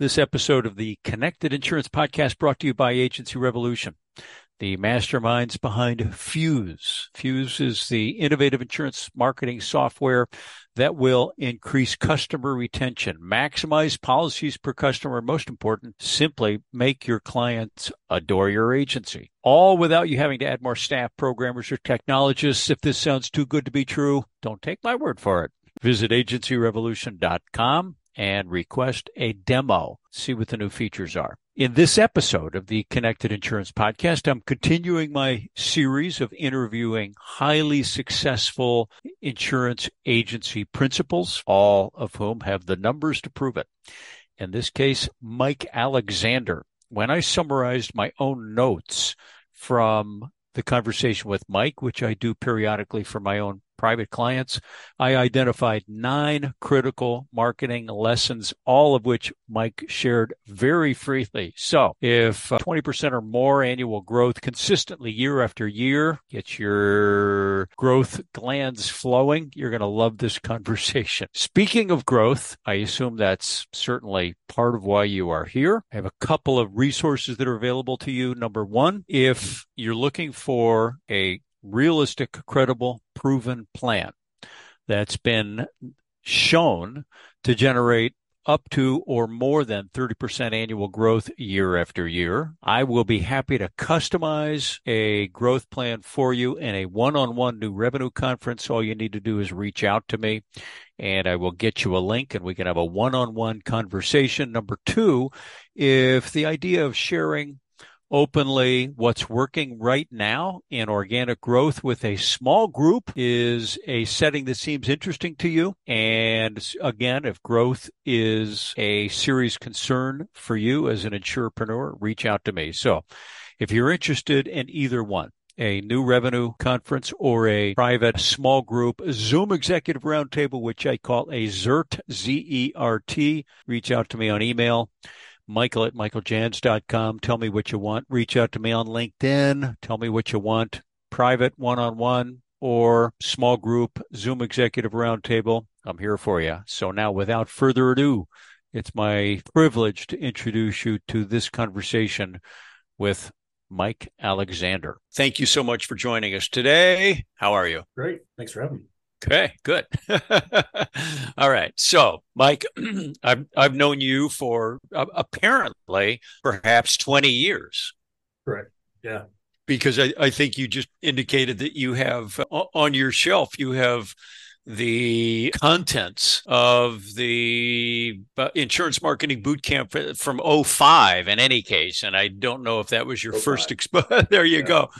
This episode of the Connected Insurance Podcast brought to you by Agency Revolution, the masterminds behind Fuse. Fuse is the innovative insurance marketing software that will increase customer retention, maximize policies per customer, most important, simply make your clients adore your agency. All without you having to add more staff, programmers, or technologists. If this sounds too good to be true, don't take my word for it. Visit agencyrevolution.com and request a demo. See what the new features are. In this episode of the Connected Insurance Podcast, I'm continuing my series of interviewing highly successful insurance agency principals, all of whom have the numbers to prove it. In this case, Mike Alexander. When I summarized my own notes from the conversation with Mike, which I do periodically for my own private clients. I identified nine critical marketing lessons, all of which Mike shared very freely. So if uh, 20% or more annual growth consistently year after year gets your growth glands flowing, you're going to love this conversation. Speaking of growth, I assume that's certainly part of why you are here. I have a couple of resources that are available to you. Number one, if you're looking for a realistic, credible, proven plan that's been shown to generate up to or more than 30% annual growth year after year. I will be happy to customize a growth plan for you in a one on one new revenue conference. All you need to do is reach out to me and I will get you a link and we can have a one on one conversation. Number two, if the idea of sharing openly what's working right now in organic growth with a small group is a setting that seems interesting to you. And again, if growth is a serious concern for you as an entrepreneur, reach out to me. So if you're interested in either one, a new revenue conference or a private small group Zoom executive roundtable, which I call a ZERT, Z-E-R-T. Reach out to me on email michael at michaeljans.com. Tell me what you want. Reach out to me on LinkedIn. Tell me what you want. Private one on one or small group Zoom executive roundtable. I'm here for you. So now without further ado, it's my privilege to introduce you to this conversation with Mike Alexander. Thank you so much for joining us today. How are you? Great. Thanks for having me. Okay, good. All right. So, Mike, I've I've known you for uh, apparently perhaps 20 years. Correct. Yeah. Because I, I think you just indicated that you have uh, on your shelf you have the contents of the uh, insurance marketing boot camp from 05 in any case and I don't know if that was your 05. first expo there you yeah. go.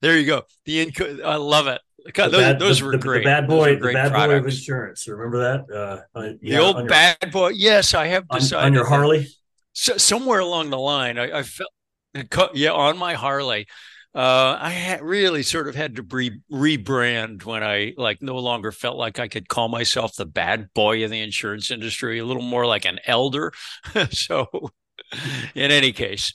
There you go. The inc- I love it. God, those, bad, those the, were great. The bad boy, the bad products. boy of insurance. Remember that? Uh, the yeah, old your, bad boy. Yes, I have decided on, on your Harley. So, somewhere along the line, I, I felt, yeah, on my Harley. Uh, I had really sort of had to re- rebrand when I like no longer felt like I could call myself the bad boy of the insurance industry, a little more like an elder. so, in any case,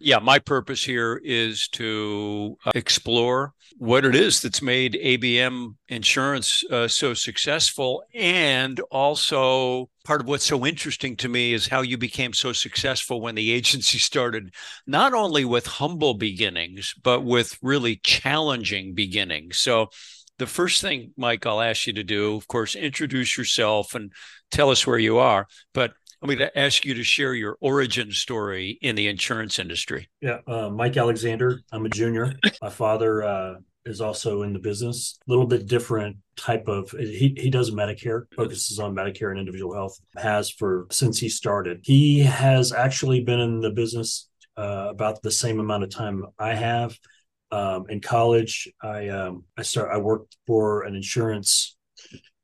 yeah, my purpose here is to uh, explore what it is that's made ABM insurance uh, so successful. And also, part of what's so interesting to me is how you became so successful when the agency started, not only with humble beginnings, but with really challenging beginnings. So, the first thing, Mike, I'll ask you to do, of course, introduce yourself and tell us where you are. But I'm going to ask you to share your origin story in the insurance industry. Yeah, uh, Mike Alexander. I'm a junior. My father uh, is also in the business. A little bit different type of. He he does Medicare, focuses on Medicare and individual health. Has for since he started. He has actually been in the business uh, about the same amount of time I have. Um, in college, I um, I start I worked for an insurance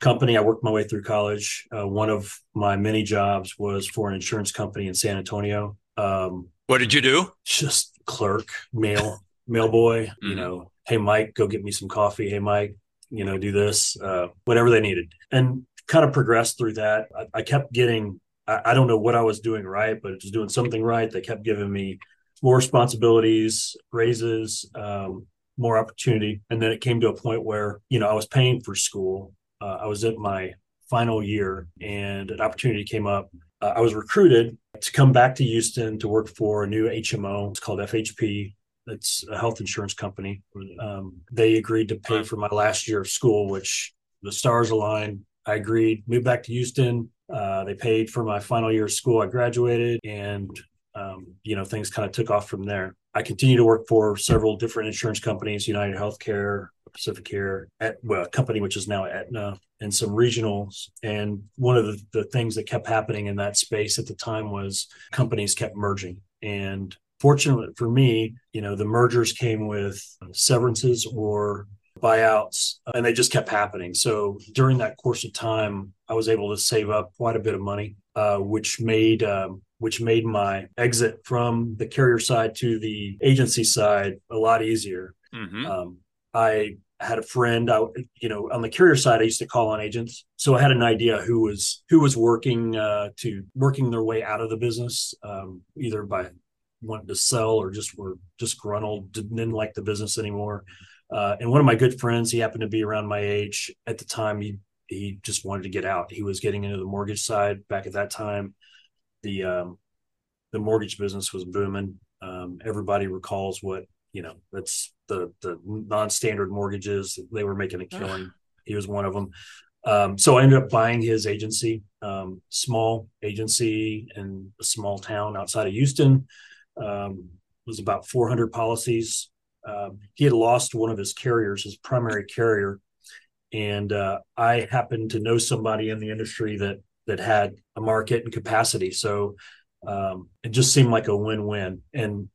company. I worked my way through college. Uh, one of my many jobs was for an insurance company in San Antonio. Um, what did you do? Just clerk, mail, mail boy. Mm-hmm. You know, hey Mike, go get me some coffee. Hey Mike, you know, do this, uh, whatever they needed, and kind of progressed through that. I, I kept getting. I, I, don't know what I was doing right, but it was doing something right. They kept giving me more responsibilities, raises. Um, more opportunity and then it came to a point where you know i was paying for school uh, I was in my final year and an opportunity came up. Uh, I was recruited to come back to Houston to work for a new HMO. It's called FHP. It's a health insurance company. Um, they agreed to pay for my last year of school, which the stars aligned. I agreed, moved back to Houston. Uh, they paid for my final year of school. I graduated, and um, you know things kind of took off from there. I continued to work for several different insurance companies, United Healthcare, PacifiCare, at well, a company which is now Aetna, and some regionals. And one of the, the things that kept happening in that space at the time was companies kept merging. And fortunately for me, you know, the mergers came with severances or buyouts, and they just kept happening. So during that course of time, I was able to save up quite a bit of money, uh, which made um, which made my exit from the carrier side to the agency side a lot easier. Mm-hmm. Um, I had a friend I, you know on the carrier side i used to call on agents. So i had an idea who was who was working uh, to working their way out of the business um, either by wanting to sell or just were disgruntled didn't like the business anymore. Uh, and one of my good friends he happened to be around my age at the time he he just wanted to get out. He was getting into the mortgage side back at that time. The um, the mortgage business was booming. Um, everybody recalls what you know that's the the non-standard mortgages. They were making a killing. He was one of them um, so i ended up buying his agency um, small agency in a small town outside of houston. Um, it was about 400 policies. Uh, he had lost one of his carriers his primary carrier. And uh, i happened to know somebody in the industry that that had a market and capacity. So um, it just seemed like a win-win. And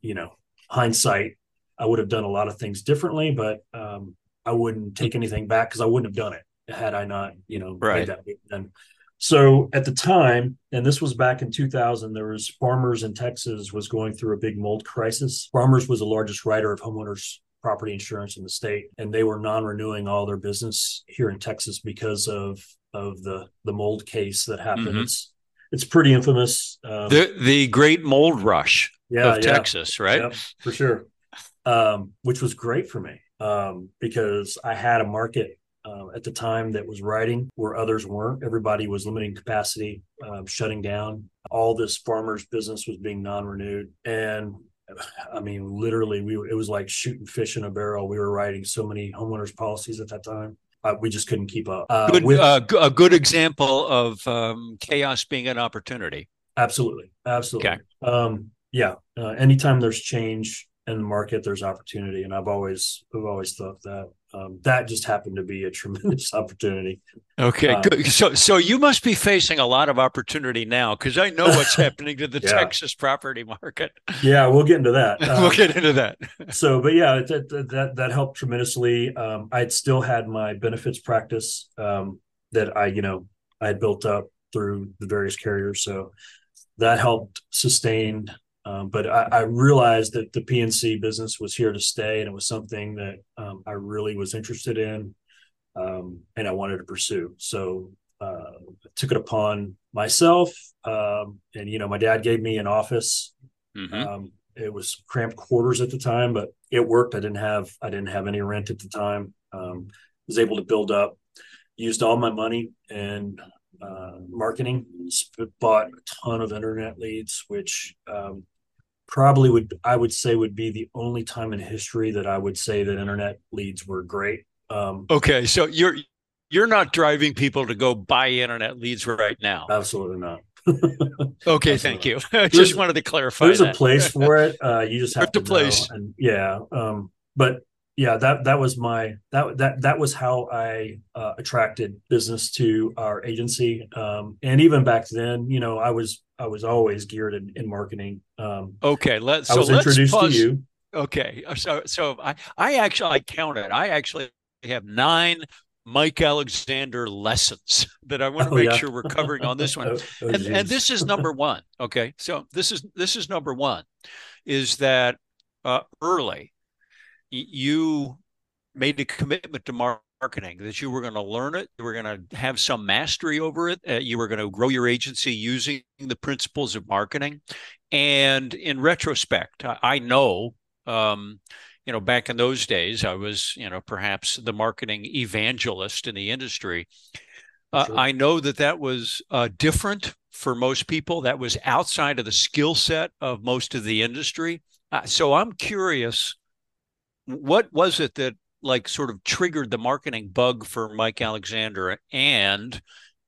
you know hindsight, I would have done a lot of things differently, but um, I wouldn't take anything back because I wouldn't have done it had I not, you know, right. made that then. So at the time, and this was back in 2000, there was Farmers in Texas was going through a big mold crisis. Farmers was the largest writer of homeowners property insurance in the state, and they were non-renewing all their business here in Texas because of of the the mold case that happened. Mm-hmm. It's it's pretty infamous. Um, the the Great Mold Rush yeah, of yeah. Texas, right? For sure. Um, which was great for me um, because I had a market uh, at the time that was writing where others weren't. Everybody was limiting capacity, um, shutting down. All this farmers' business was being non-renewed, and I mean, literally, we it was like shooting fish in a barrel. We were writing so many homeowners policies at that time. Uh, we just couldn't keep up. Uh, good, with, uh, a good example of um, chaos being an opportunity. Absolutely, absolutely. Okay. Um, yeah, uh, anytime there's change in the market, there's opportunity, and I've always I've always thought that um, that just happened to be a tremendous opportunity. Okay, uh, good. So so you must be facing a lot of opportunity now because I know what's happening to the yeah. Texas property market. Yeah, we'll get into that. Um, we'll get into that. so, but yeah, that that that helped tremendously. Um, I'd still had my benefits practice um, that I you know I had built up through the various carriers, so that helped sustain um, but I, I, realized that the P&C business was here to stay, and it was something that um, I really was interested in, um, and I wanted to pursue. So uh, I took it upon myself, um, and you know, my dad gave me an office. Mm-hmm. Um, it was cramped quarters at the time, but it worked. I didn't have I didn't have any rent at the time. Um, was able to build up, used all my money and uh, marketing, bought a ton of internet leads, which um, probably would I would say would be the only time in history that I would say that internet leads were great. Um, okay, so you're you're not driving people to go buy internet leads right now. Absolutely not. okay, absolutely thank you. I just wanted to clarify. There's that. a place for it. Uh, you just have there's to place. And yeah, um, but yeah, that that was my that that that was how I uh, attracted business to our agency. Um, and even back then, you know, I was I was always geared in, in marketing. Um, okay, let's. I was introduced pause. to you. Okay, so so I I actually I counted. I actually have nine Mike Alexander lessons that I want to oh, make yeah. sure we're covering on this one. oh, oh, and, and, this is number one. Okay, so this is this is number one, is that uh, early you made a commitment to marketing that you were going to learn it you were going to have some mastery over it uh, you were going to grow your agency using the principles of marketing and in retrospect i, I know um, you know back in those days i was you know perhaps the marketing evangelist in the industry Uh, sure. I know that that was uh, different for most people. That was outside of the skill set of most of the industry. Uh, so I'm curious, what was it that like sort of triggered the marketing bug for Mike Alexander? And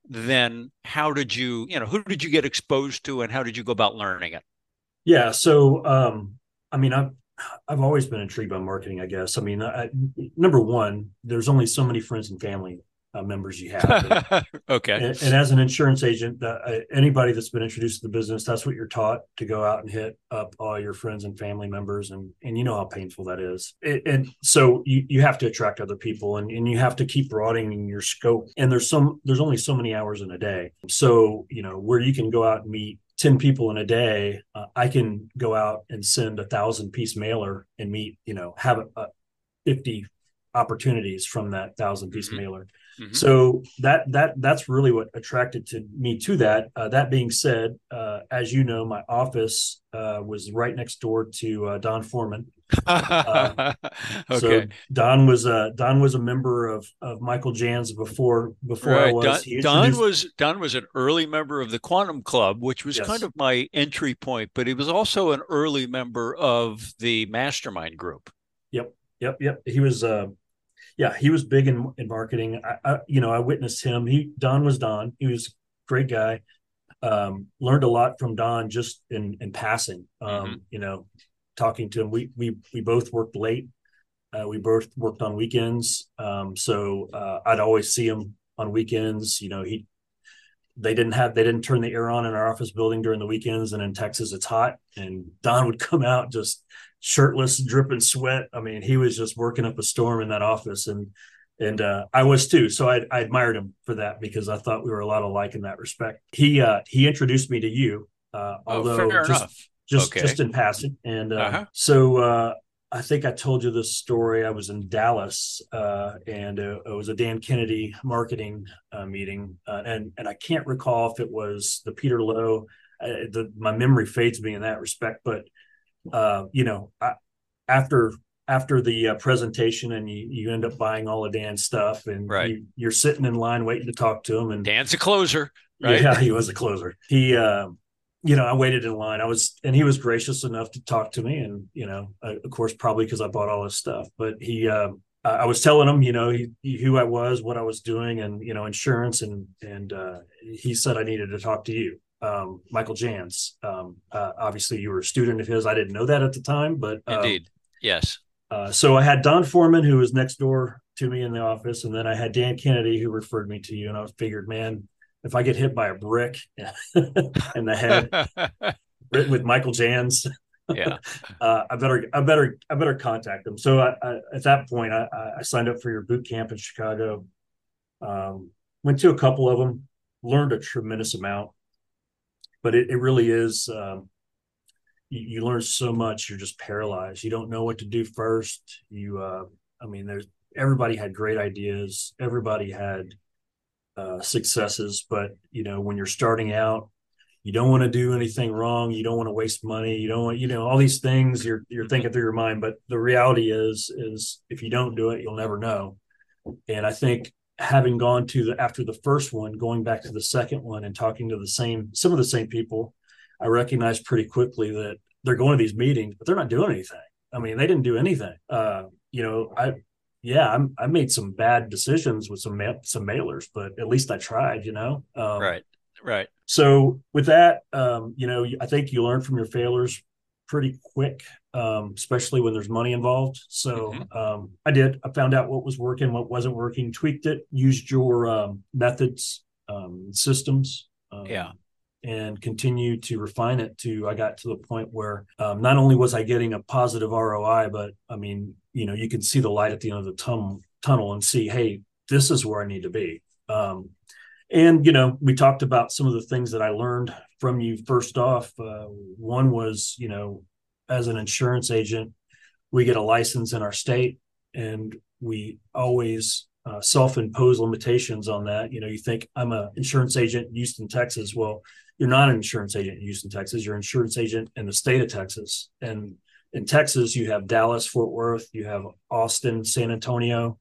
then how did you, you know, who did you get exposed to and how did you go about learning it? Yeah. So, um, I mean, I've, I've always been intrigued by marketing, I guess. I mean, I, number one, there's only so many friends and family uh, members you have. okay. And, and, as an insurance agent, uh, anybody that's been introduced to the business, that's what you're taught to go out and hit up all your friends and family members, and and you know how painful that is. It, and so you you have to attract other people, and and you have to keep broadening your scope. And there's some there's only so many hours in a day, so you know where you can go out and meet 10 people in a day uh, i can go out and send a thousand piece mailer and meet you know have a, a 50 opportunities from that thousand piece mm-hmm. mailer Mm-hmm. So that that that's really what attracted to me to that. Uh, that being said, uh, as you know, my office uh, was right next door to uh, Don Foreman. Okay. So Don was a Don was a member of of Michael Jans before before right. I was. Don, Don, was Don was an early member of the Quantum Club, which was yes. kind of my entry point, but he was also an early member of the Mastermind Group. Yep, yep, yep. He was uh, yeah, he was big in, in marketing. I, I, you know, I witnessed him. He Don was Don. He was a great guy. Um, learned a lot from Don just in in passing. Um, mm-hmm. You know, talking to him. We we we both worked late. Uh, we both worked on weekends. Um, so uh, I'd always see him on weekends. You know, he they didn't have they didn't turn the air on in our office building during the weekends, and in Texas it's hot. And Don would come out just shirtless, dripping sweat. I mean, he was just working up a storm in that office, and and uh, I was too. So I, I, admired him for that because I thought we were a lot alike in that respect. He uh, he introduced me to you, uh, oh, although oh, just just okay. just in passing, and uh, so uh-huh. so. Uh, I think I told you this story. I was in Dallas, uh, and it was a Dan Kennedy marketing meeting, and and I can't recall if it was the Peter Lowe. The, my memory fades me in that respect, but uh, you know, I, after after the uh, presentation and you, you end up buying all of Dan's stuff and right. you, are sitting in line waiting to talk to him and Dan's a closer, right? Yeah, he was a closer. He, uh, you know, I waited in line. I was, and he was gracious enough to talk to me and, you know, uh, of course, probably because I bought all his stuff, but he, um, I was telling him, you know, he, he, who I was, what I was doing and, you know, insurance. And, and, uh, he said I needed to talk to you um, Michael Jans. Um, uh, obviously, you were a student of his. I didn't know that at the time, but uh, indeed, yes. Uh, so I had Don Foreman, who was next door to me in the office, and then I had Dan Kennedy, who referred me to you. And I figured, man, if I get hit by a brick in the head, written with Michael Jans, yeah, uh, I better, I better, I better contact him. So I, I, at that point, I, I, signed up for your boot camp in Chicago. Um, went to a couple of them, learned a tremendous amount but it, it really is um, you, you, learn so much you're just paralyzed you don't know what to do first you uh, i mean there's everybody had great ideas everybody had uh, successes but you know when you're starting out you don't want to do anything wrong you don't want to waste money you don't want you know all these things you're you're thinking through your mind but the reality is is if you don't do it you'll never know and i think having gone to the after the first one, going back to the second one and talking to the same some of the same people, I recognized pretty quickly that they're going to these meetings, but they're not doing anything. I mean, they didn't do anything. Uh, you know, I yeah, I'm, I made some bad decisions with some ma- some mailers, but at least I tried. You know, um, right, right. So with that, um, you know, I think you learn from your failures pretty quick, um, especially when there's money involved. So mm-hmm. um, I did. I found out what was working, what wasn't working, tweaked it, used your um, methods, um, systems. Um, yeah. And continue to refine it to I got to the point where um, not only was I getting a positive ROI, but I mean, you know, you can see the light at the end of the tunnel and see, hey, this is where I need to be. and you know, we talked about some of the things that I learned from you first off. Uh, one was, you know, as an insurance agent, we get a license in our state, and we always uh, self-impose limitations on that. You know, you think I'm an insurance agent in Houston, Texas. Well, you're not an insurance agent in Houston, Texas. You're an insurance agent in the state of Texas, and in Texas, you have Dallas, Fort Worth, you have Austin, San Antonio,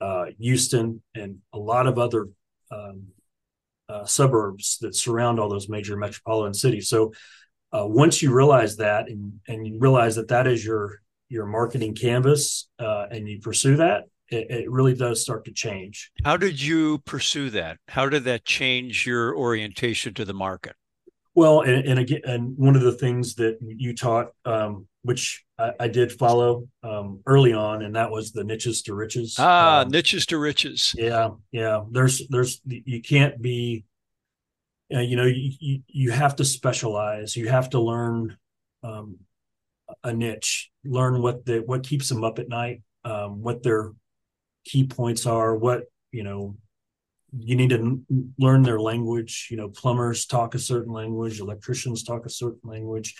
uh, Houston, and a lot of other um, uh, suburbs that surround all those major metropolitan cities. So uh, once you realize that and, and you realize that that is your your marketing canvas uh, and you pursue that, it, it, really does start to change. How did you pursue that? How did that change your orientation to the market? Well, and, and again, and one of the things that you taught, um, which I, I, did follow um, early on, and that was the niches to riches. Ah, um, niches to riches. Yeah, yeah. There's, there's, you can't be, uh, you know, you, you, you have to specialize. You have to learn um, a niche, learn what the what keeps them up at night, um, what their key points are, what you know you need to learn their language. You know plumbers talk a certain language electricians talk a certain language.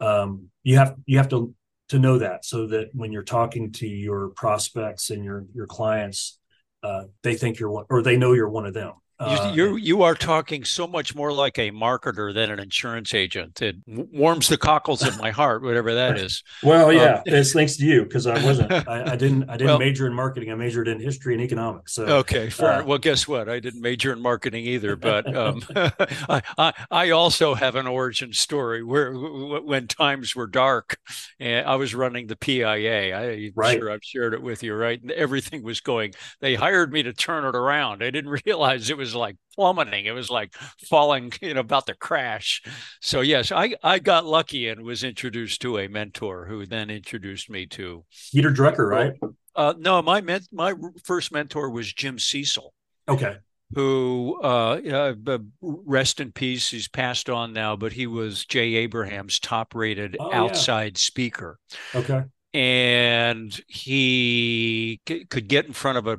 Um, you have you have to to know that so that when you're talking to your prospects and your your clients uh, they think you're one or they know you're one of them uh, you you are talking so much more like a marketer than an insurance agent. It warms the cockles of my heart, whatever that is. Well, yeah, um, it's thanks to you because I wasn't. I, I, didn't. I didn't well, major in marketing. I majored in history and economics. So okay, uh, well, guess what? I didn't major in marketing either, but um, I, I, I also have an origin story where when times were dark, and I was running the PIA. I, right. sure I've shared it with you, right? And everything was going. They hired me to turn it around. I didn't realize it was was like plummeting. It was like falling, you know, about to crash. So yes, I I got lucky and was introduced to a mentor who then introduced me to Peter Drucker, right? Uh, no, my men- my first mentor was Jim Cecil. Okay. Who uh, uh, rest in peace? He's passed on now, but he was Jay Abraham's top-rated oh, outside yeah. speaker. Okay. And he c- could get in front of a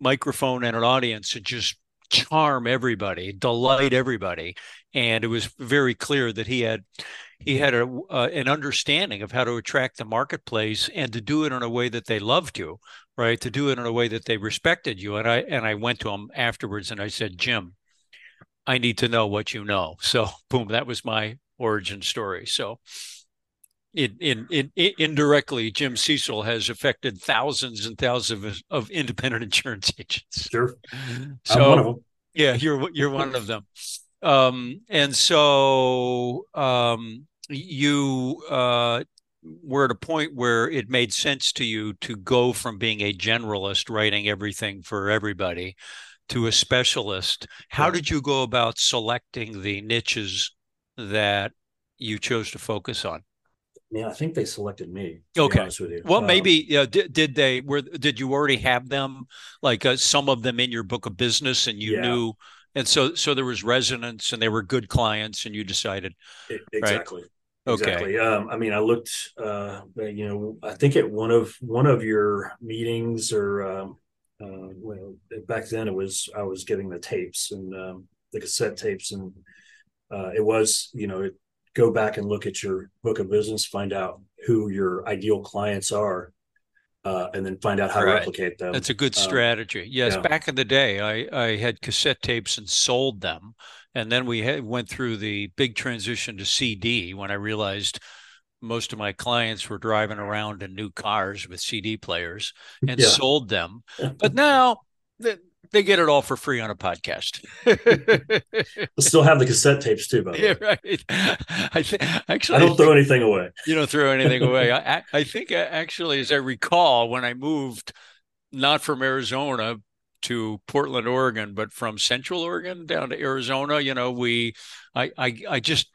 microphone and an audience and just charm everybody, delight everybody, and it was very clear that he had he had a uh, an understanding of how to attract the marketplace and to do it in a way that they loved you, right? To do it in a way that they respected you. And I and I went to him afterwards and I said, Jim, I need to know what you know. So boom, that was my origin story. So in, in, in, indirectly, Jim Cecil has affected thousands and thousands of, of independent insurance agents. Sure, so yeah, you're you're one of them. Um, and so um, you uh, were at a point where it made sense to you to go from being a generalist, writing everything for everybody, to a specialist. How did you go about selecting the niches that you chose to focus on? Yeah, I think they selected me. okay. Well, um, maybe uh, did, did they were did you already have them like uh, some of them in your book of business and you yeah. knew and so so there was resonance and they were good clients and you decided exactly. Right? Exactly. Okay. Um, I mean, I looked. Uh, you know, I think at one of one of your meetings, or um, uh, well, back then it was I was getting the tapes and um, the cassette tapes, and uh, it was you know it go back and look at your book of business, find out who your ideal clients are, uh, and then find out how right. to replicate them. That's a good um, strategy. Um, yes, yeah. back in the day, I, I had cassette tapes and sold them, and then we had, went through the big transition to CD when I realized most of my clients were driving around in new cars with CD players and yeah. sold them. But now they get it all for free on a podcast. still have the cassette tapes too, by the yeah, right. I th- actually, I don't throw anything away. You don't throw anything away. I, I think uh, actually, as I recall, when I moved, not from Arizona to Portland, Oregon, but from Central Oregon down to Arizona, you know, we, I, I, I just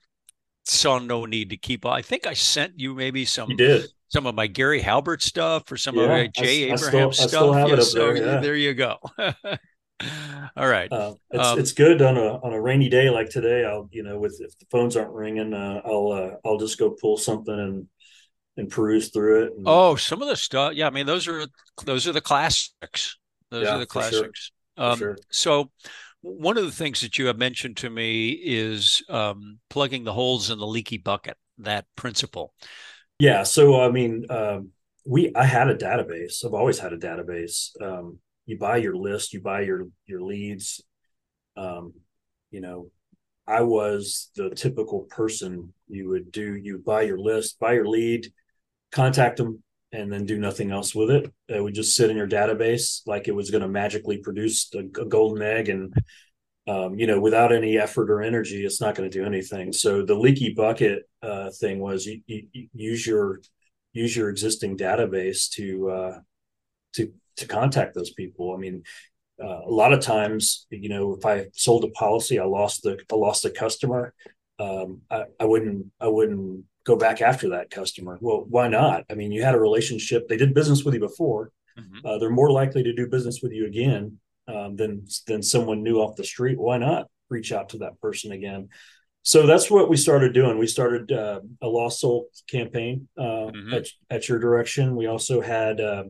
saw no need to keep. I think I sent you maybe some. You did some of my Gary Halbert stuff or some yeah, of my Jay I, Abraham I still, stuff. Yeah, so there, yeah. there, you go. All right. Uh, it's um, it's good on a on a rainy day like today. I'll you know with if the phones aren't ringing, uh, I'll uh, I'll just go pull something and and peruse through it. And, oh, some of the stuff. Yeah, I mean those are those are the classics. Those yeah, are the classics. Sure. Um, sure. So one of the things that you have mentioned to me is um, plugging the holes in the leaky bucket. That principle. Yeah. So I mean, um, we I had a database. I've always had a database. Um, you buy your list, you buy your your leads. Um, you know, I was the typical person you would do. You buy your list, buy your lead, contact them, and then do nothing else with it. It would just sit in your database like it was going to magically produce a, a golden egg and um, you know, without any effort or energy, it's not going to do anything. So the leaky bucket uh, thing was you, you, you, use your use your existing database to uh, to to contact those people. I mean, uh, a lot of times, you know, if I sold a policy, I lost the I lost a customer. Um, I, I wouldn't I wouldn't go back after that customer. Well, why not? I mean, you had a relationship; they did business with you before. Mm-hmm. Uh, they're more likely to do business with you again um, than than someone new off the street. Why not reach out to that person again? So that's what we started doing. We started uh, a lost soul campaign uh, mm-hmm. at, at, your direction. We also had, uh,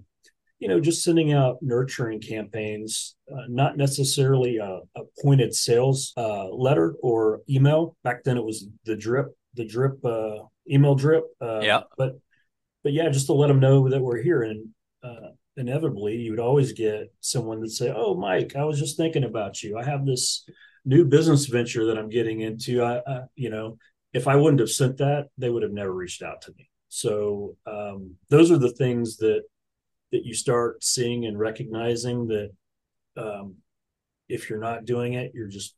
you know, just sending out nurturing campaigns, uh, not necessarily a, a pointed sales uh, letter or email. Back then, it was the drip, the drip uh, email drip. yeah. But but yeah, just to let them know that we're here and inevitably you would always get someone that say, "Oh, Mike, I was just thinking about you. I have this new business venture that I'm getting into. I, I you know, if I wouldn't have sent that, they would have never reached out to me. So um, those are the things that that you start seeing and recognizing that um, if you're not doing it, you're just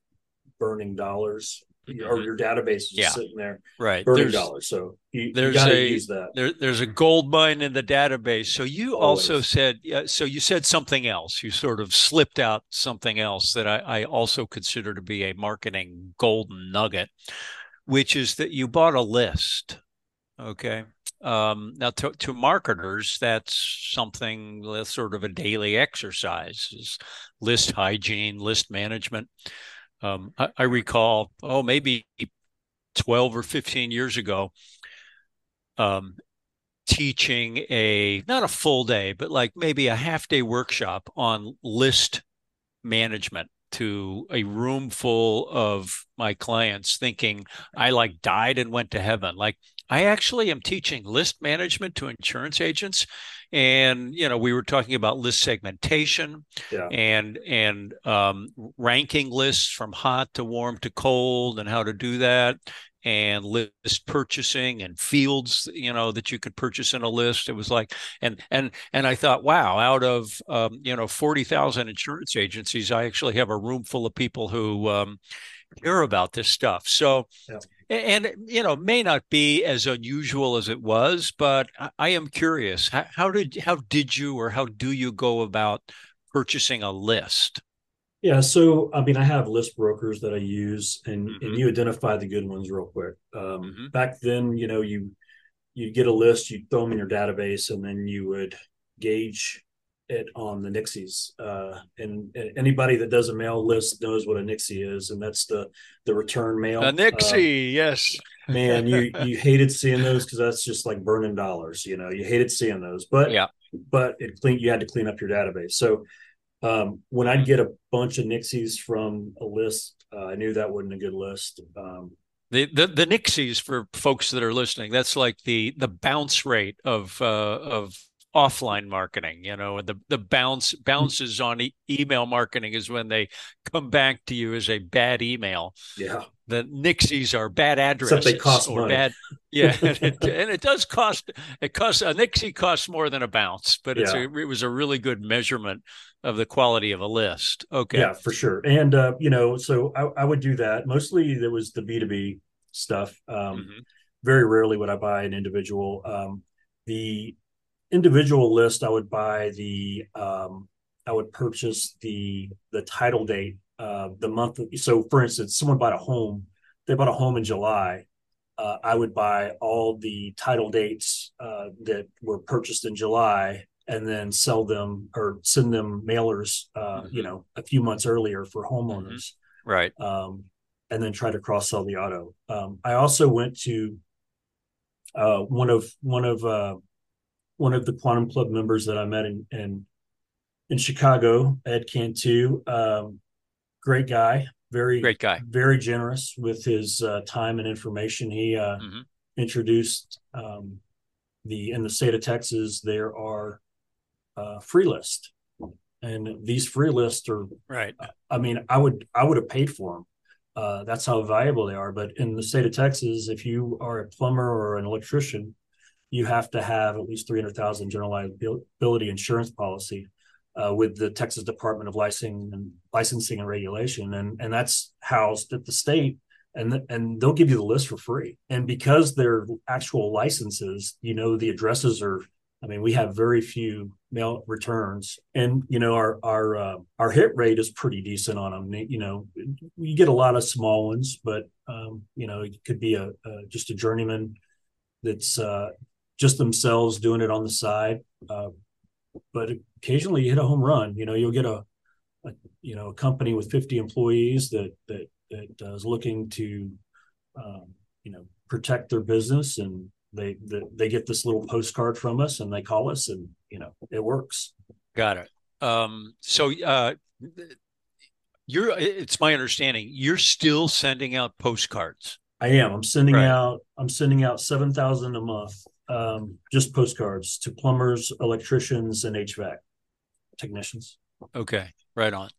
burning dollars. Or your database is yeah. sitting there. Right. Burning dollars so you, there's you a use that. there, there's a gold mine in the database. So you Always. also said so you said something else. You sort of slipped out something else that I, I also consider to be a marketing golden nugget which is that you bought a list okay? Um, now to, to marketers that's something that's sort of a daily exercise is list hygiene list management um, I, I recall, oh, maybe 12 or 15 years ago, um, teaching a not a full day, but like maybe a half day workshop on list management to a room full of my clients thinking I like died and went to heaven. Like I actually am teaching list management to insurance agents and you know we were talking about list segmentation yeah. and and um, ranking lists from hot to warm to cold and how to do that and list purchasing and fields you know that you could purchase in a list. It was like and and and i thought wow out of um, you know 40,000 insurance agencies i actually have a room full of people who um, care about this stuff. So yeah and you know may not be as unusual as it was but i, am curious how, how, did how did you or how do you go about purchasing a list yeah so i mean i have list brokers that i use and mm-hmm. and you identify the good ones real quick um, mm-hmm. back then you know you you get a list you throw them in your database and then you would gauge it on the Nixies. Uh, and, and, anybody that does a mail list knows what a Nixie is, and that's the the return mail. A Nixie, uh, yes. man, you you hated seeing those because that's just like burning dollars. You know, you hated seeing those, but yeah, but it clean. You had to clean up your database. So um, when I'd get a bunch of Nixies from a list, uh, I knew that wasn't a good list. Um, the, the the Nixies for folks that are listening, that's like the the bounce rate of uh, of offline marketing you know the the bounce bounces on e- email marketing is when they come back to you as a bad email. Yeah. The nixies are bad addresses Except they cost or money. bad yeah and, it, and it does cost it costs a Nixie costs more than a bounce but it's yeah. a, it was a really good measurement of the quality of a list. Okay. Yeah for sure. And uh you know so I, I would do that. Mostly there was the b2b stuff. Um mm-hmm. very rarely would i buy an individual. Um the individual list, I would buy the um, I would purchase the the title date, uh, the month. So, for instance, someone bought a home. They bought a home in July. Uh, I would buy all the title dates uh, that were purchased in July, and then sell them or send them mailers. Uh, mm-hmm. You know, a few months earlier for homeowners. Mm-hmm. Right. Um, and then try to cross sell the auto. Um, I also went to uh, one of one of uh, one of the Quantum Club members that I met in in, in Chicago, Ed Cantu. Um, great guy, very great guy, very generous with his uh, time and information. He uh, mm-hmm. introduced um, the in the state of Texas there are uh, free list, and these free lists are right. I mean, I would I would have paid for them. Uh, that's how valuable they are. But in the state of Texas, if you are a plumber or an electrician, you have to have at least 300,000 general liability insurance policy. uh, with the Texas Department of Licensing and Licensing and Regulation, and and that's housed at the state, and and they'll give you the list for free. And because they're actual licenses, you know the addresses are. I mean, we have very few mail returns, and you know our our uh, our hit rate is pretty decent on them. You know, you get a lot of small ones, but um, you know it could be a, a just a journeyman that's uh, just themselves doing it on the side. Uh, but occasionally you hit a home run. You know, you'll get a, a you know a company with 50 employees that that that uh, is looking to um, you know protect their business and they, they they get this little postcard from us and they call us and you know it works got it um, so uh, you're it's my understanding you're still sending out postcards i am i'm sending right. out i'm sending out 7000 a month um, just postcards to plumbers, electricians, and HVAC technicians. Okay, right on.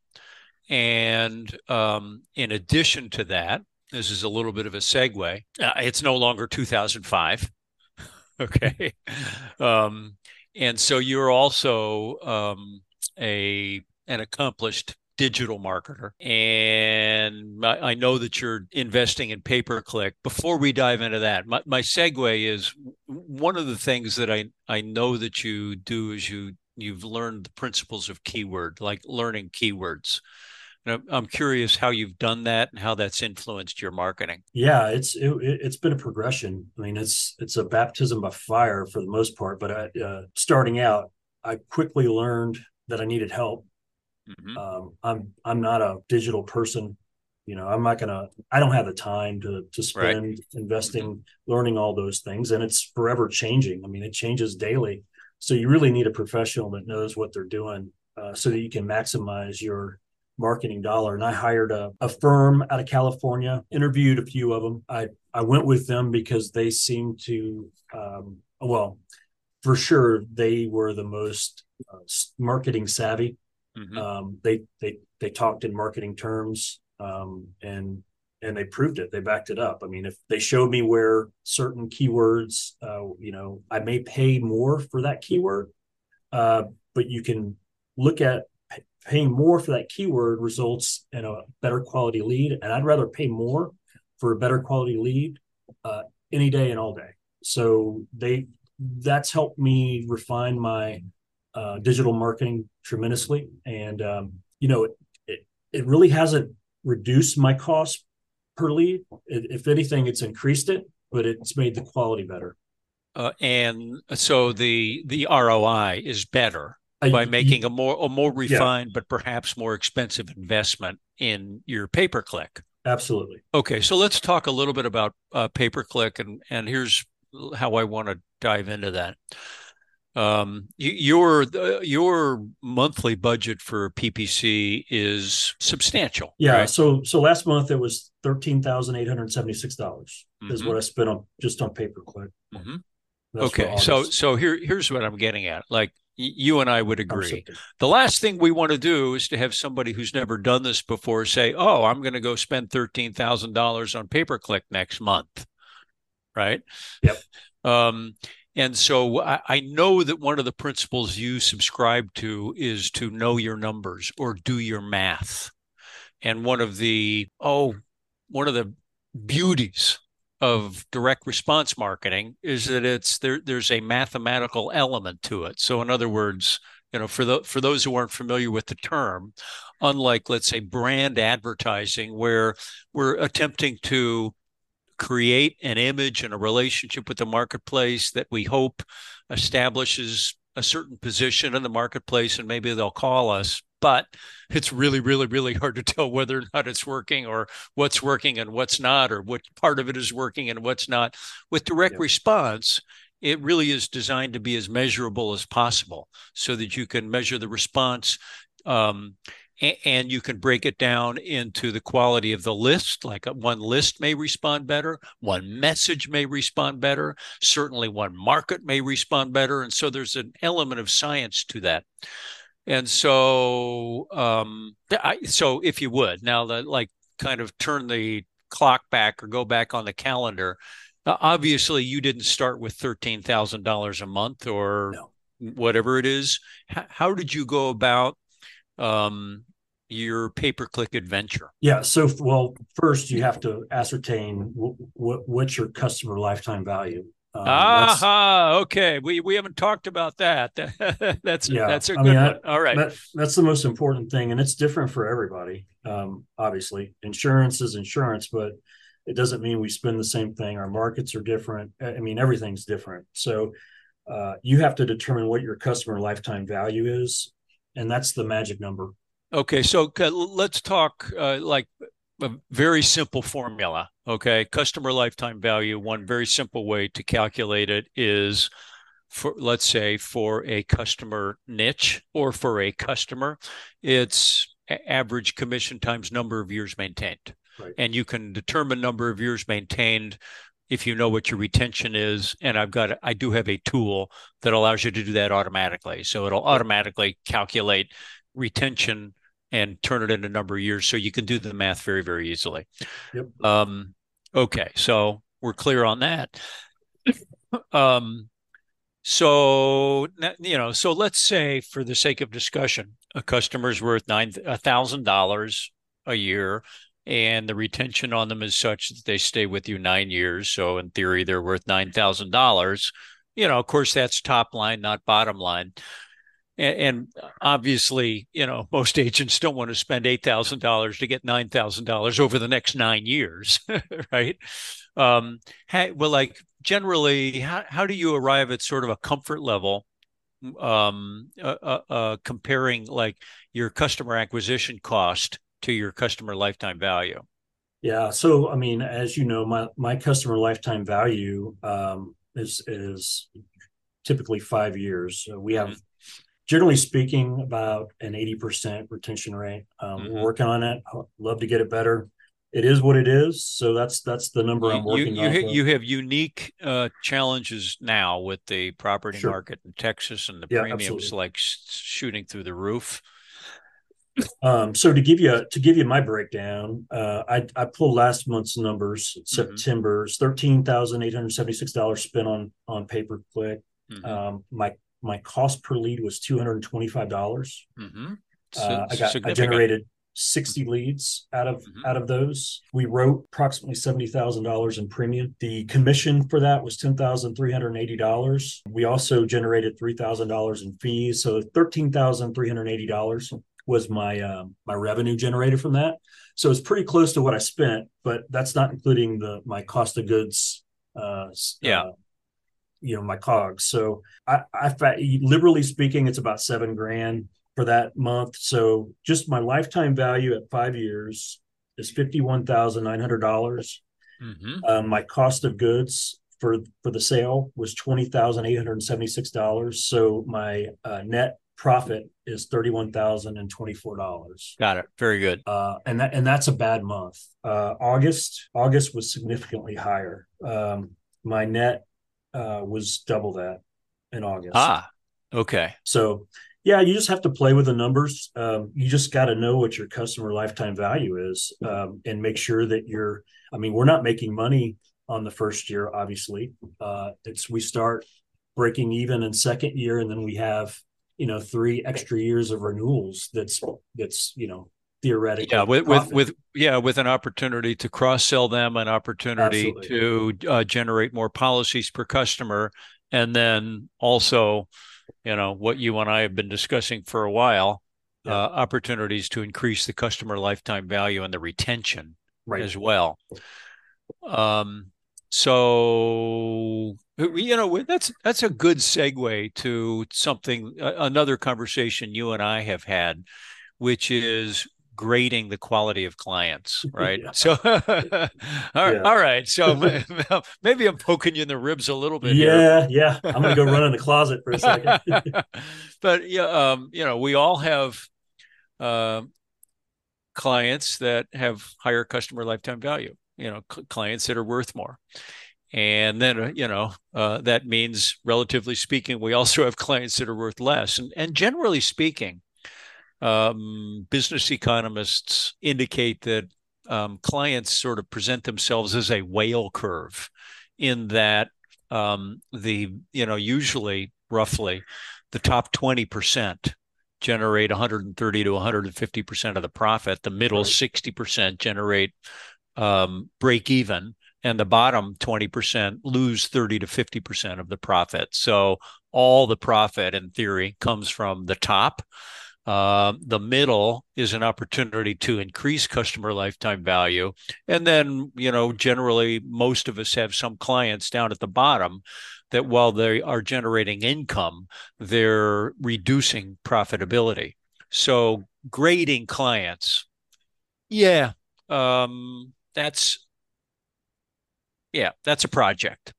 And um, in addition to that, this is a little bit of a segue. Uh, it's no longer 2005. okay. Um, and so you're also um, a an accomplished digital marketer. And I, I know that you're investing in pay per click. Before we dive into that, my, my segue is one of the things that I, I know that you do is you you've learned the principles of keyword, like learning keywords. And I'm curious how you've done that and how that's influenced your marketing. Yeah, it's it, has been a progression. I mean, it's it's a baptism by fire for the most part. But I, uh, starting out, I quickly learned that I needed help Mm-hmm. Um, I'm I'm not a digital person. You know, I'm not gonna. I don't have the time to to spend right. investing, mm-hmm. learning all those things, and it's forever changing. I mean, it changes daily. So you really need a professional that knows what they're doing, uh, so that you can maximize your marketing dollar. And I hired a, a firm out of California, interviewed a few of them. I I went with them because they seemed to, um, well, for sure they were the most uh, marketing savvy Mm-hmm. Um, they they they talked in marketing terms, um, and and they proved it. They backed it up. I mean, if they showed me where certain keywords, uh, you know, I may pay more for that keyword, uh, but you can look at paying more for that keyword results in a better quality lead, and I'd rather pay more for a better quality lead uh, any day and all day. So they that's helped me refine my uh, digital marketing tremendously, and um, you know, it, it, it really hasn't reduced my cost per lead. It, if anything, it's increased it, but it's made the quality better. Uh, and so the the ROI is better by making a more a more refined yeah. but perhaps more expensive investment in your pay per click. Absolutely. Okay, so let's talk a little bit about uh, pay per click, and and here's how I want to dive into that um, your your monthly budget for PPC is substantial. Yeah. Right? So so last month it was thirteen thousand eight hundred seventy six dollars mm-hmm. is what I spent on just on pay per click. Mm-hmm. Okay. So so here here's what I'm getting at. Like you and I would agree. The last thing we want to do is to have somebody who's never done this before say, "Oh, I'm going to go spend thirteen thousand dollars on pay per click next month." Right. Yep. Um, and so I, I, know that one of the principles you subscribe to is to know your numbers or do your math. And one of the, oh, one of the beauties of direct response marketing is that it's there there's a mathematical element to it. So in other words, you know, for the for those who aren't familiar with the term, unlike let's say brand advertising where we're attempting to create an image and a relationship with the marketplace that we hope establishes a certain position in the marketplace and maybe they'll call us but it's really really really hard to tell whether or not it's working or what's working and what's not or what part of it is working and what's not. With direct response it really is designed to be as measurable as possible so that you can measure the response um, and you can break it down into the quality of the list like uh, one list may respond better one message may respond better certainly one market may respond better and so there's an element of science to that and so um I, so if you would now that like kind of turn the clock back or go back on the calendar uh, obviously you didn't start with $13,000 a month or no. whatever it is. H- how did you go about um, your pay per click adventure? Yeah. So, well, first you have to ascertain w- w- what's your customer lifetime value. Um, Aha! Okay, we we haven't talked about that. that's yeah, that's a good mean, one. All right, that, that's the most important thing, and it's different for everybody. Um, obviously, insurance is insurance, but it doesn't mean we spend the same thing. Our markets are different. I mean, everything's different. So, uh, you have to determine what your customer lifetime value is, and that's the magic number. Okay, so let's talk uh, like a very simple formula. Okay, customer lifetime value. One very simple way to calculate it is for let's say for a customer niche or for a customer, it's average commission times number of years maintained. Right. And you can determine number of years maintained if you know what your retention is. And I've got I do have a tool that allows you to do that automatically. So it'll automatically calculate retention and turn it into a number of years. So you can do the math very, very easily. Yep. Um, okay. So we're clear on that. um, so, you know, so let's say for the sake of discussion, a customer's worth nine, a thousand dollars a year and the retention on them is such that they stay with you nine years. So in theory, they're worth nine thousand dollars. You know, of course, that's top line, not bottom line and, obviously, you know, most agents don't want to spend eight thousand dollars to get nine thousand dollars over the next nine years, right? Um, well, like generally, how how do you arrive at sort of a comfort level um, uh, uh, uh, comparing like your customer acquisition cost to your customer lifetime value? Yeah, so I mean, as you know, my my customer lifetime value um, is is typically five years. we have mm-hmm generally speaking, about an 80% retention rate. Um, mm-hmm. We're working on it. Love to get it better. It is what it is. So that's that's the number I'm working you, you on. you have unique uh, challenges now with the property sure. market in Texas and the yeah, premiums absolutely. like shooting through the roof. Um, so to give you to give you my breakdown, uh, I I pulled last month's numbers. Mm-hmm. September's thirteen thousand eight hundred seventy six dollars spent on on pay per click. Mm-hmm. Um, my my cost per lead was two hundred and twenty five dollars. Mm-hmm. Uh, I got I generated sixty leads out of mm-hmm. out of those. We wrote approximately seventy thousand dollars in premium. The commission for that was ten thousand three hundred eighty dollars. We also generated three thousand dollars in fees, so thirteen thousand three hundred eighty dollars was my uh, my revenue generated from that. So it's pretty close to what I spent, but that's not including the my cost of goods. Uh, yeah. Uh, you know my cogs. So I, I liberally speaking, it's about seven grand for that month. So just my lifetime value at five years is fifty one thousand nine hundred dollars. Mm-hmm. Um, my cost of goods for for the sale was twenty thousand eight hundred seventy six dollars. So my uh, net profit is thirty one thousand and twenty four dollars. Got it. Very good. Uh, and that and that's a bad month. Uh, August August was significantly higher. Um, my net uh, was double that in August. Ah, okay. So yeah, you just have to play with the numbers. Um, you just got to know what your customer lifetime value is um, and make sure that you're. I mean, we're not making money on the first year, obviously. Uh, it's we start breaking even in second year, and then we have you know three extra years of renewals. That's that's you know theoretically. Yeah, with, with, with yeah, with an opportunity to cross sell them, an opportunity Absolutely. to uh, generate more policies per customer, and then also, you know, what you and I have been discussing for a while, yeah. uh, opportunities to increase the customer lifetime value and the retention right. as well. Um, so you know that's that's a good segue to something uh, another conversation you and I have had which is grading the quality of clients, right? yeah. So, all, yeah. all right. So maybe I'm poking you in the ribs a little bit. Yeah, yeah. I'm gonna go run in the closet for a second. but yeah, um, you know, we all have uh, clients that have higher customer lifetime value. You know, cl- clients that are worth more. And then, uh, you know, uh, that means, relatively speaking, we also have clients that are worth less. And, and generally speaking, um, business economists indicate that um, clients sort of present themselves as a whale curve in that um, the you know usually roughly the top 20% generate 130 to 150 percent of the profit. The middle 60 percent generate um, break even and the bottom 20% lose 30 to 50 percent of the profit. So all the profit in theory comes from the top uh, the middle is an opportunity to increase customer lifetime value. And then, you know, generally, most of us have some clients down at the bottom that while they are generating income, they're reducing profitability. So, grading clients, yeah, um, that's yeah, that's a project.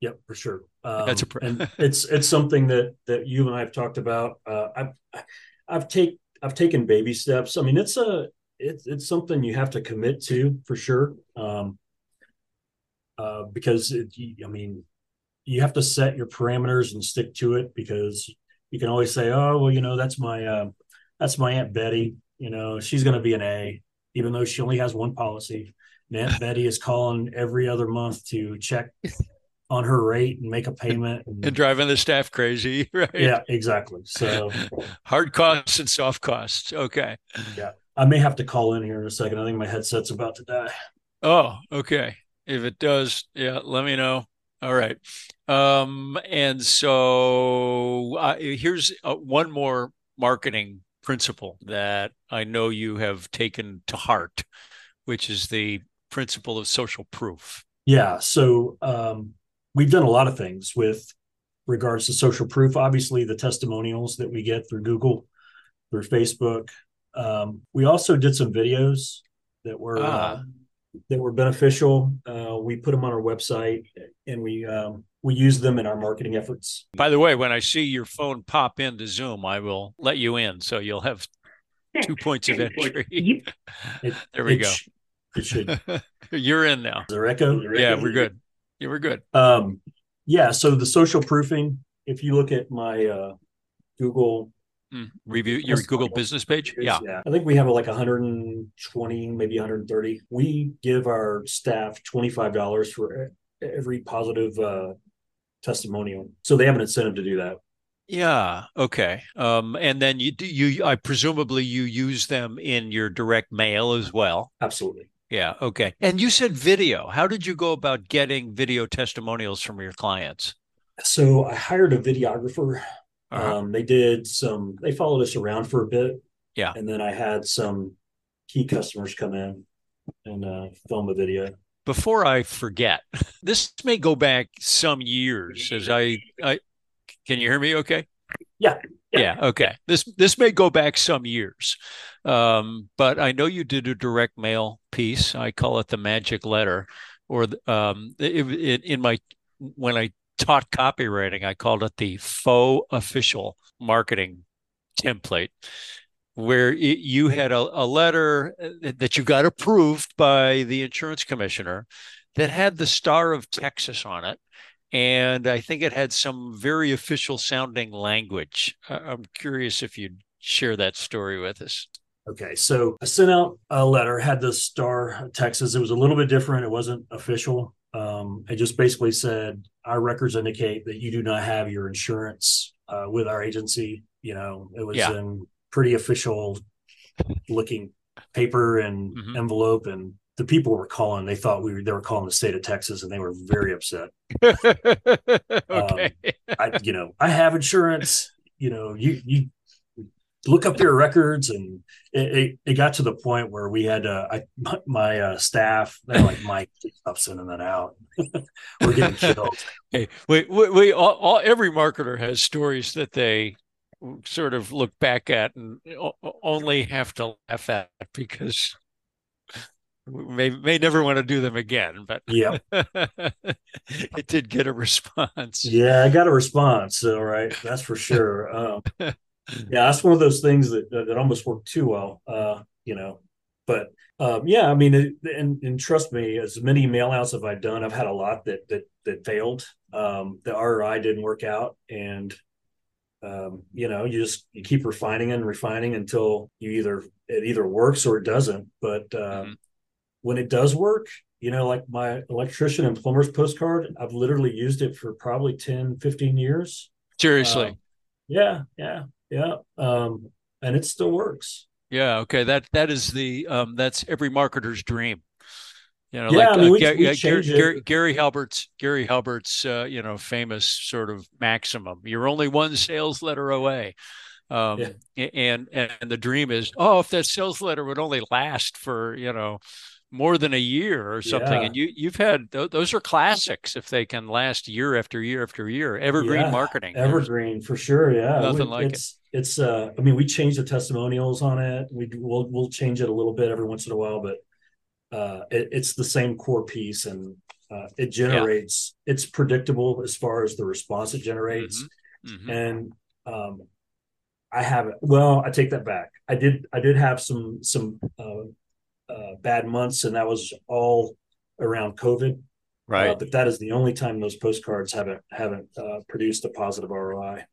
Yep, for sure. Um, That's a pr- and it's it's something that that you and I have talked about. Uh, I've I've take I've taken baby steps. I mean, it's a it's it's something you have to commit to for sure. Um, uh, because it, I mean, you have to set your parameters and stick to it because you can always say, oh well, you know, that's my uh, that's my aunt Betty. You know, she's going to be an A, even though she only has one policy. And Aunt Betty is calling every other month to check on her rate and make a payment and, and driving the staff crazy right? Yeah exactly. So hard costs and soft costs okay. Yeah i may have to call in here in a second. I think my headset's about to die. Oh okay. If it does yeah let me know. All right. Um and so uh, here's uh, one more marketing principle that i know you have taken to heart which is the principle of social proof. Yeah so um we've done a lot of things with regards to social proof. Obviously, the testimonials that we get through Google, through Facebook. Um, we also did some videos that were ah. uh, that were beneficial. Uh, we put them on our website, and we um, we use them in our marketing efforts. By the way, when I see your phone pop into Zoom, I will let you in, so you'll have two points of entry. It, there we it go. Sh- it should. You're in now. Is there echo? Yeah, we're good. You were good. Um, yeah. So the social proofing, if you look at my uh, Google mm, review, your Google business page, yeah. yeah, I think we have like 120, maybe 130. We give our staff $25 for every positive uh, testimonial, so they have an incentive to do that. Yeah. Okay. Um, and then you you I presumably you use them in your direct mail as well. Absolutely. Yeah. Okay. And you said video. How did you go about getting video testimonials from your clients? So I hired a videographer. Uh-huh. Um, they did some, they followed us around for a bit. Yeah. And then I had some key customers come in and uh, film a video. Before I forget, this may go back some years as I, I, can you hear me okay? Yeah. Yeah. yeah. Okay. This this may go back some years, um, but I know you did a direct mail piece. I call it the magic letter, or um, it, it, in my when I taught copywriting, I called it the faux official marketing template, where it, you had a, a letter uh, that you got approved by the insurance commissioner that had the Star of Texas on it and I think it had some very official sounding language. I'm curious if you'd share that story with us. Okay, so I sent out a letter, had the star Texas. It was a little bit different. It wasn't official. Um, it just basically said our records indicate that you do not have your insurance uh, with our agency. You know, it was yeah. in pretty official looking paper and mm-hmm. envelope, and the people were calling. They thought we were they were calling the state of Texas, and they were very upset. okay, um, I you know I have insurance. You know you you look up your records, and it, it, it got to the point where we had uh, I my, my uh, staff they're like Mike stop sending that out. we're getting killed. Hey, we we, we all, all, every marketer has stories that they sort of look back at and only have to laugh at because may may never want to do them again but yeah. it did get a response. Yeah i got a response all right that's for sure. Um, yeah that's one of those things that that almost worked too well uh, you know but um, yeah i mean it, and, and trust me as many mail outs have i done i've had a lot that that that failed. Um, the roi didn't work out and um, you know you just you keep refining and refining until you either it either works or it doesn't but uh, mm-hmm when it does work, you know, like my electrician and plumber's postcard, I've literally used it for probably 10, 15 years. Seriously. Um, yeah, yeah, yeah. Um, and it still works. Yeah. Okay. That that is the um, that's every marketer's dream. You know, yeah, like I mean, uh, we, Gary, we Gary, Gary. Gary Halbert's Gary Halbert's uh, you know famous sort of maximum. You're only one sales letter away. Um, a- and and the dream is, oh, if that sales letter would only last for you know more than a year or something. yeah, And you you've had th- those are classics if they can last year after year after year. Evergreen yeah. marketing. There's Evergreen for sure. Yeah, we, nothing like it. it's it's. Uh, I mean, we change the testimonials on it. We we'll we'll change it a little bit every once in a while, but uh, it, it's the same core piece, and uh, it Yeah. generates. It's predictable as far as the response it generates, hmm hmm and um, I haven't. Well, I take that back. I did. I did have some some uh, uh, bad months, and that was all around COVID. Uh, Right. but that is the only time those postcards haven't haven't uh, produced a positive ROI.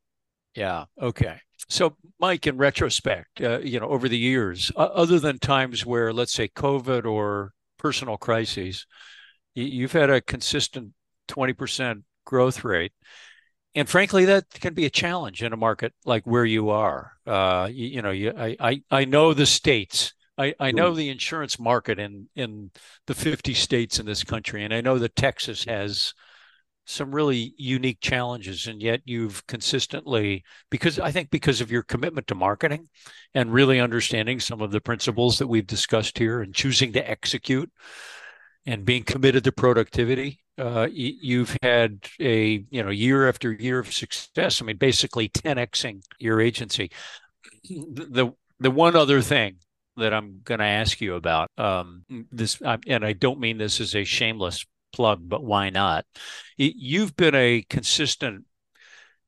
Yeah. Okay. So, Mike, in retrospect, uh, you know, over the years, uh, other than times where, let's say, COVID or personal crises, you, you've had a consistent 20% growth rate. And frankly, that can be a challenge in a market like where you are. Uh, you, you know, you, I, I, I know the states. I, I know the insurance market in, in the 50 states in this country, and I know that Texas has some really unique challenges and yet you've consistently because i think because of your commitment to marketing and really understanding some of the principles that we've discussed here and choosing to execute and being committed to productivity uh, you've had a you know year after year of success. I mean basically 10xing your agency. The the one other thing that i'm going to ask you about um, this and i don't mean this as a shameless plug, but why not? You've been a consistent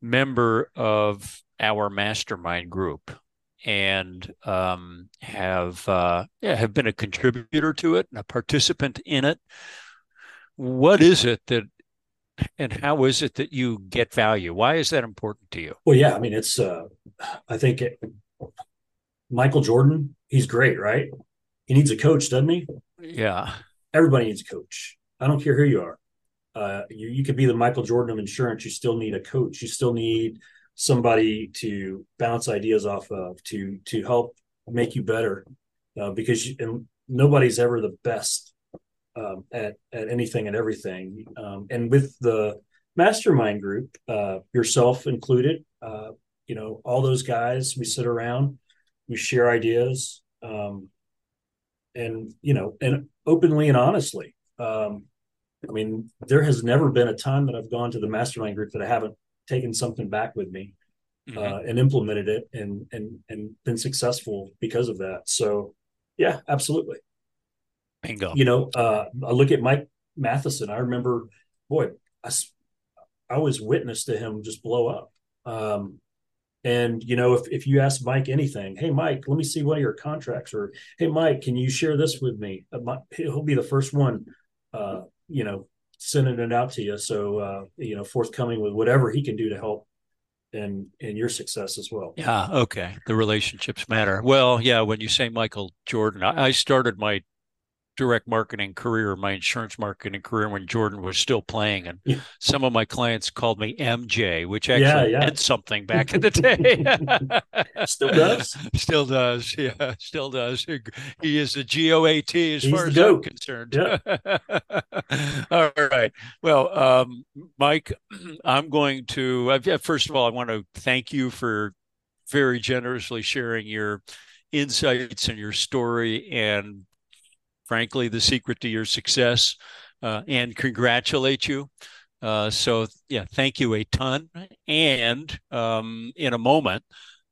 member of our mastermind group and um, have uh, yeah, have been a contributor to it and a participant in it. What is it that and how is it that you get value? Why is that important to you? Well, yeah, I mean, it's. Uh, I think it, Michael Jordan, he's great, right? He needs a coach, doesn't he? Yeah. Everybody needs a coach. I don't care who you are. Uh, you, you could be the Michael Jordan of insurance. You still need a coach. You still need somebody to bounce ideas off of to to help make you better. Uh, because you, and nobody's ever the best um, at at anything and everything. Um, and with the mastermind group, uh, yourself included, uh, you know, all those guys, we sit around, we share ideas, um, and you know, and openly and honestly. Um, I mean, there has never been a time that I've gone to the mastermind group that I haven't taken something back with me Mhm. uh, and implemented it and and and been successful because of that. So, yeah, absolutely. Bingo. You know, uh, I look at Mike Matheson. I remember, boy, i i was witness to him just blow up. Um, and you know, if if you ask Mike anything, hey Mike, let me see one of your contracts, or hey Mike, can you share this with me? Uh, He'll be the first one, uh, you know, sending it out to you. So uh, you know, forthcoming with whatever he can do to help and and your success as well. Yeah, okay. The relationships matter. Well, yeah, when you say Michael Jordan, I, I started my direct marketing career, my insurance marketing career when Jordan was still playing. And Yeah. some of my clients called me MJ, which actually yeah. meant something back in the day. Still does. Still does. Yeah, still does. He is the GOAT as He's far as I'm concerned. Yeah. All right. Well, um, Mike, I'm going to, uh, first of all, I want to thank you for very generously sharing your insights and your story and frankly the secret to your success uh, and congratulate you uh, so yeah thank you a ton and um, in a moment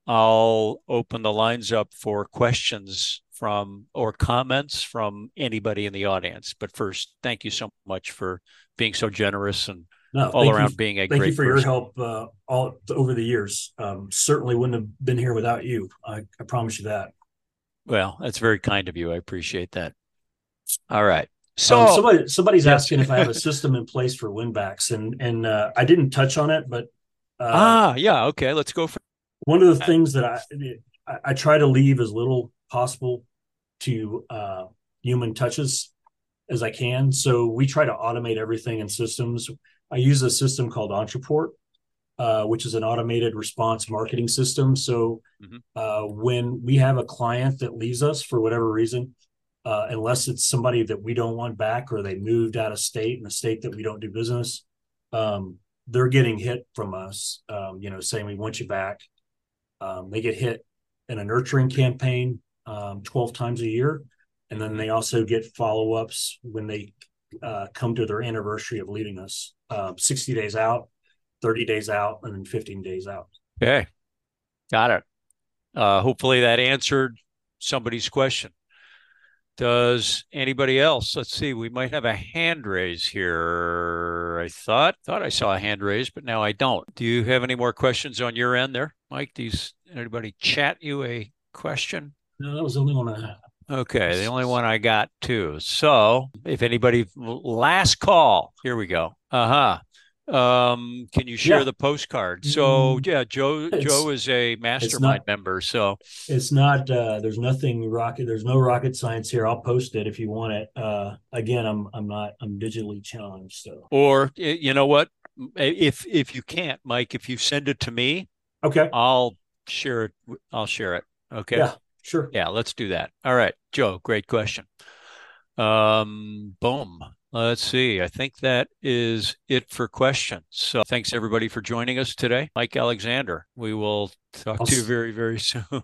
i'll open the lines up for questions from or comments from anybody in the audience but first thank you so much for being so generous and No, all around you, being a great. thank great you for your help uh, all over the years. Um, certainly wouldn't have been here without you. I, I promise you that. well that's very kind of you i appreciate that all right so um, somebody somebody's Yes. asking if I have a system in place for win backs, and and uh, I didn't touch on it, but uh, ah yeah okay let's go for one of the things that I, I I try to leave as little possible to uh, human touches. as I can. So we try to automate everything in systems. I use a system called Ontraport, uh, which is an automated response marketing system. So mm-hmm. uh, when we have a client that leaves us for whatever reason, uh, unless it's somebody that we don't want back or they moved out of state in a state that we don't do business, um, they're getting hit from us, um, you know, saying we want you back. Um, they get hit in a nurturing campaign um, 12 times a year. And then they also get follow ups when they uh, come to their anniversary of leaving us uh, 60 days out, 30 days out, and then 15 days out. Okay. Got it. Uh, hopefully that answered somebody's question. Does anybody else? Let's see. We might have a hand raise here. I thought thought I saw a hand raise, but now I don't. Do you have any more questions on your end there, Mike? Does anybody chat you a question? No, that was the only one I had. Okay, the only one I got too. So, if anybody last call, here we go. Uh huh. Um, can you share yeah. the postcard? So mm, yeah, Joe it's, Joe is a mastermind not, member. So it's not uh there's nothing rocket there's no rocket science here. I'll post it if you want it. Uh again, I'm I'm not I'm digitally challenged. So or you know what? If if you can't, Mike, if you send it to me, okay, I'll share it. I'll share it. Okay. Yeah, sure. Yeah, let's do that. All right, Joe, great question. Um, boom. Let's see. I think that is it for questions. So thanks everybody for joining us today. Mike Alexander. We will talk to you very, very soon.